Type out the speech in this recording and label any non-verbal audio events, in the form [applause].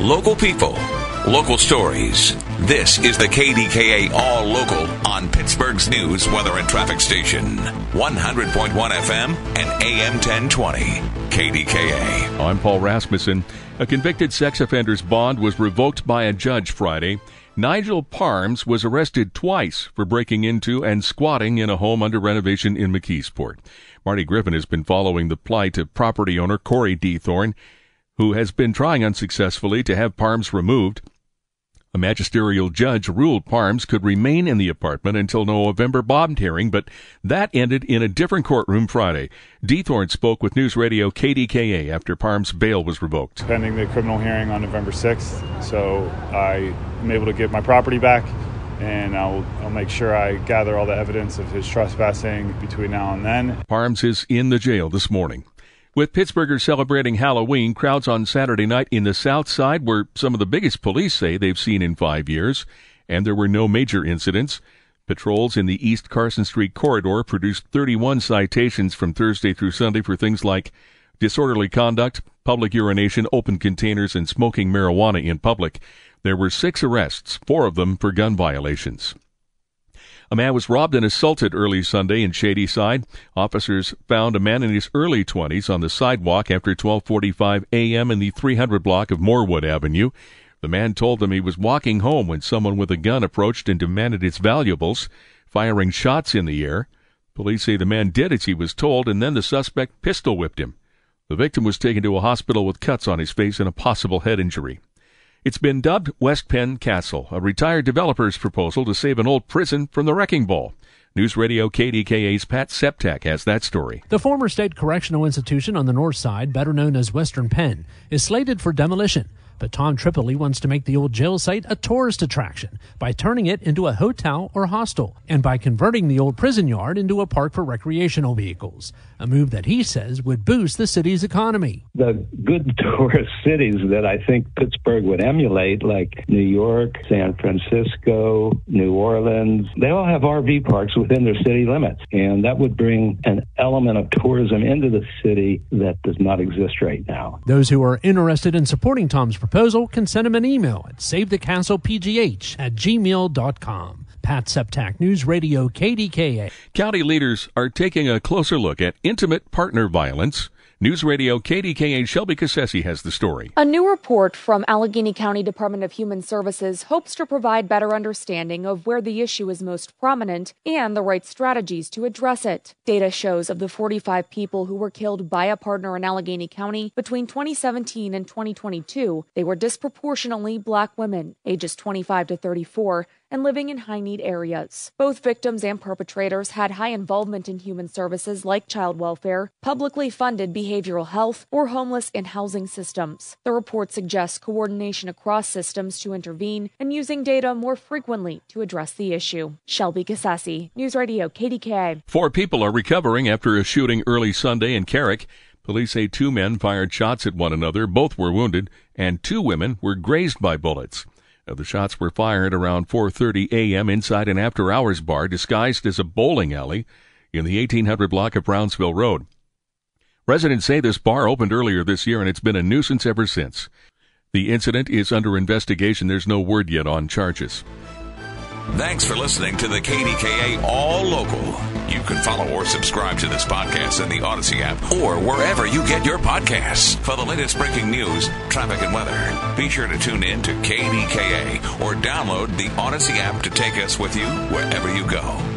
Local people, local stories. This is the KDKA All Local on Pittsburgh's news, weather, and traffic station. 100.1 FM and AM 1020. KDKA. I'm Paul Rasmussen. A convicted sex offender's bond was revoked by a judge Friday. Nigel Parms was arrested twice for breaking into and squatting in a home under renovation in McKeesport. Marty Griffin has been following the plight of property owner Corey Diethorn who has been trying unsuccessfully to have Parms removed. A magisterial judge ruled Parms could remain in the apartment until November bond hearing, but that ended in a different courtroom Friday. Thorne spoke with News Radio KDKA after Parms' bail was revoked. Pending the criminal hearing on November 6th, so I am able to get my property back and I'll, I'll make sure I gather all the evidence of his trespassing between now and then. Parms is in the jail this morning. With Pittsburghers celebrating Halloween, crowds on Saturday night in the South Side were some of the biggest police say they've seen in five years, and there were no major incidents. Patrols in the East Carson Street corridor produced 31 citations from Thursday through Sunday for things like disorderly conduct, public urination, open containers, and smoking marijuana in public. There were six arrests, four of them for gun violations. A man was robbed and assaulted early Sunday in Shadyside. Officers found a man in his early 20s on the sidewalk after 12:45 a.m. in the 300 block of Morewood Avenue. The man told them he was walking home when someone with a gun approached and demanded his valuables, firing shots in the air. Police say the man did as he was told and then the suspect pistol whipped him. The victim was taken to a hospital with cuts on his face and a possible head injury. It's been dubbed West Penn Castle, a retired developer's proposal to save an old prison from the wrecking ball. News Radio KDKA's Pat Septak has that story. The former state correctional institution on the north side, better known as Western Pen, is slated for demolition. But Tom Tripoli wants to make the old jail site a tourist attraction by turning it into a hotel or hostel and by converting the old prison yard into a park for recreational vehicles, a move that he says would boost the city's economy. The good [laughs] tourist cities that I think Pittsburgh would emulate, like New York, San Francisco, New Orleans, they all have RV parks within their city limits. And that would bring an element of tourism into the city that does not exist right now. Those who are interested in supporting Tom's proposal can send him an email at savethecastlepgh at gmail.com. Pat Septak, News Radio KDKA. County leaders are taking a closer look at intimate partner violence News Radio KDKA Shelby Cassesi has the story. A new report from Allegheny County Department of Human Services hopes to provide better understanding of where the issue is most prominent and the right strategies to address it. Data shows of the 45 people who were killed by a partner in Allegheny County between 2017 and 2022, they were disproportionately black women, ages 25 to 34, and living in high need areas. Both victims and perpetrators had high involvement in human services like child welfare, publicly funded behavioral health, or homeless and housing systems. The report suggests coordination across systems to intervene and using data more frequently to address the issue. Shelby Cassesi, News Radio KDK. Four people are recovering after a shooting early Sunday in Carrick. Police say two men fired shots at one another. Both were wounded, and two women were grazed by bullets. The shots were fired around 4:30 a.m. inside an after-hours bar disguised as a bowling alley in the 1800 block of Brownsville Road. Residents say this bar opened earlier this year and it's been a nuisance ever since. The incident is under investigation. There's no word yet on charges. Thanks for listening to the KDKA All Local. You can follow or subscribe to this podcast in the Audacy app or wherever you get your podcasts. For the latest breaking news, traffic, and weather, be sure to tune in to KDKA or download the Audacy app to take us with you wherever you go.